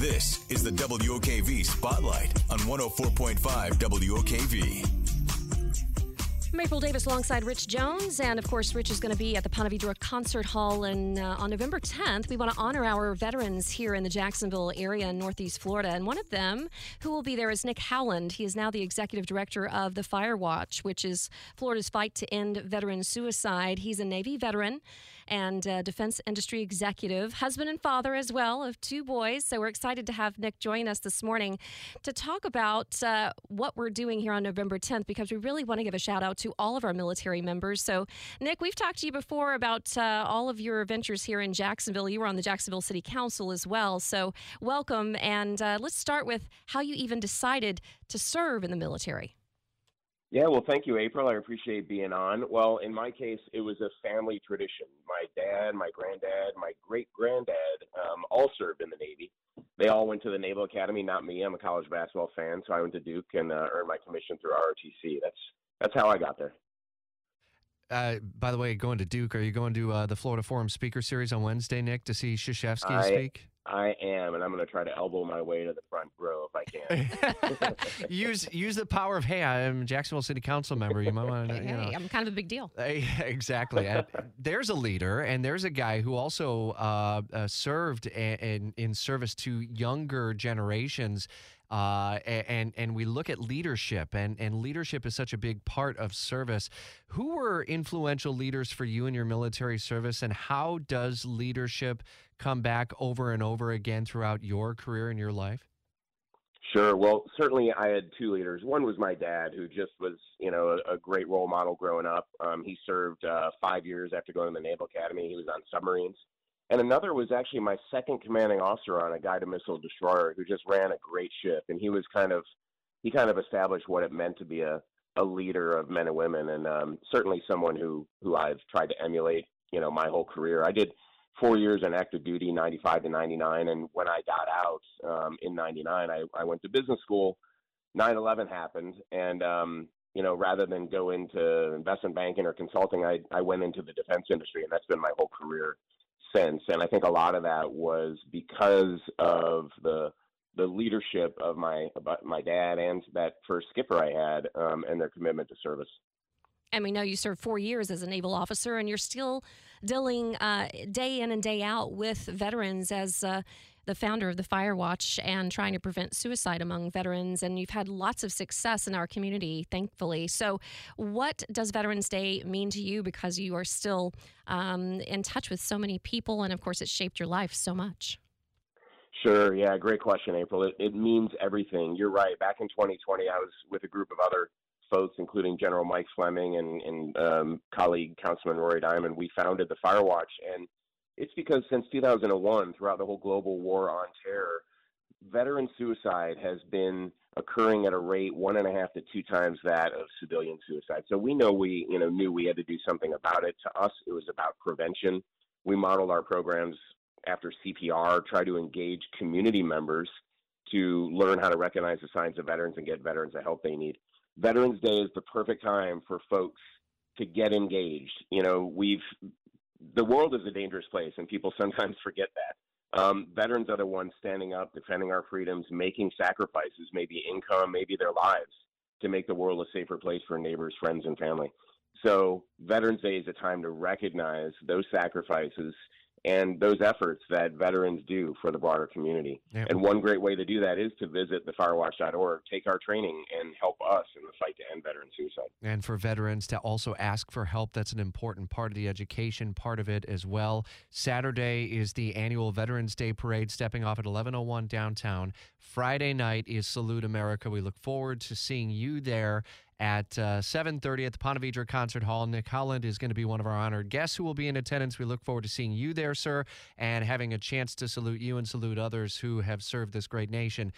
This is the WOKV Spotlight on 104.5 WOKV. April Davis alongside Rich Jones. And of course, Rich is going to be at the Ponte Vedra Concert Hall. And uh, on November 10th, we want to honor our veterans here in the Jacksonville area in Northeast Florida. And one of them who will be there is Nick Howland. He is now the executive director of the Fire Watch, which is Florida's fight to end veteran suicide. He's a Navy veteran and uh, defense industry executive, husband and father as well of two boys. So we're excited to have Nick join us this morning to talk about uh, what we're doing here on November 10th because we really want to give a shout out to all of our military members. So, Nick, we've talked to you before about uh, all of your ventures here in Jacksonville. You were on the Jacksonville City Council as well. So, welcome. And uh, let's start with how you even decided to serve in the military. Yeah, well, thank you, April. I appreciate being on. Well, in my case, it was a family tradition. My dad, my granddad, my great granddad um, all served in the Navy. They all went to the Naval Academy, not me. I'm a college basketball fan, so I went to Duke and uh, earned my commission through ROTC. That's that's how I got there. Uh, by the way, going to Duke, are you going to uh, the Florida Forum Speaker Series on Wednesday, Nick, to see Krzyzewski speak? I am, and I'm going to try to elbow my way to the front row if I can. use use the power of hey, I'm a Jacksonville City Council member. You might want to. Hey, you know. I'm kind of a big deal. Hey, exactly. And there's a leader, and there's a guy who also uh, uh, served in in service to younger generations. Uh, and and we look at leadership, and and leadership is such a big part of service. Who were influential leaders for you in your military service, and how does leadership come back over and over again throughout your career and your life? Sure. Well, certainly I had two leaders. One was my dad, who just was, you know, a, a great role model growing up. Um, he served uh, five years after going to the Naval Academy. He was on submarines. And another was actually my second commanding officer on a guided missile destroyer who just ran a great ship. And he was kind of, he kind of established what it meant to be a, a leader of men and women. And um, certainly someone who, who I've tried to emulate, you know, my whole career. I did four years in active duty, 95 to 99. And when I got out um, in 99, I, I went to business school. 9 11 happened. And, um, you know, rather than go into investment banking or consulting, I, I went into the defense industry. And that's been my whole career since. And I think a lot of that was because of the the leadership of my my dad and that first skipper I had um, and their commitment to service. And we know you served four years as a naval officer, and you're still dealing uh, day in and day out with veterans as uh, the founder of the Fire Watch and trying to prevent suicide among veterans. And you've had lots of success in our community, thankfully. So, what does Veterans Day mean to you because you are still um, in touch with so many people, and of course, it's shaped your life so much? Sure. Yeah. Great question, April. It, it means everything. You're right. Back in 2020, I was with a group of other folks, including General Mike Fleming and, and um, colleague Councilman Rory Diamond, we founded the Fire Watch. And it's because since 2001, throughout the whole global war on terror, veteran suicide has been occurring at a rate one and a half to two times that of civilian suicide. So we know we, you know, knew we had to do something about it. To us, it was about prevention. We modeled our programs after CPR, try to engage community members to learn how to recognize the signs of veterans and get veterans the help they need. Veterans Day is the perfect time for folks to get engaged. You know, we've the world is a dangerous place, and people sometimes forget that. Um, veterans are the ones standing up, defending our freedoms, making sacrifices, maybe income, maybe their lives, to make the world a safer place for neighbors, friends, and family. So, Veterans Day is a time to recognize those sacrifices and those efforts that veterans do for the broader community. And one great way to do that is to visit thefirewatch.org, take our training, and help us in the fight to end veteran suicide. And for veterans to also ask for help, that's an important part of the education part of it as well. Saturday is the annual Veterans Day Parade stepping off at 1101 downtown. Friday night is Salute America. We look forward to seeing you there at uh, 7.30 at the Ponte Vedra Concert Hall. Nick Howland is going to be one of our honored guests who will be in attendance. We look forward to seeing you there, sir, and having a chance to salute you and salute others who have served this great nation.